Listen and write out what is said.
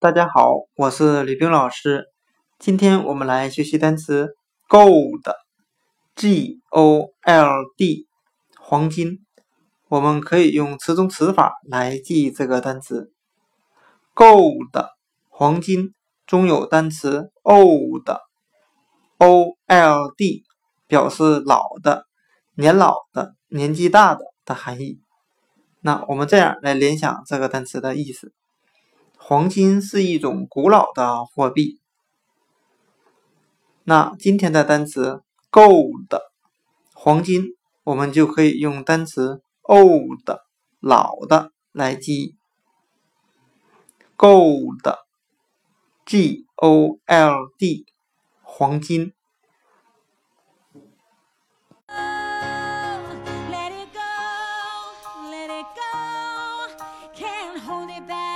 大家好，我是李冰老师。今天我们来学习单词 gold，g o l d，黄金。我们可以用词中词法来记这个单词 gold，黄金中有单词 old，o l d，表示老的、年老的、年纪大的的含义。那我们这样来联想这个单词的意思：黄金是一种古老的货币。那今天的单词 gold 黄金，我们就可以用单词 old 老的来记 gold g o l d 黄金。Can't hold it back.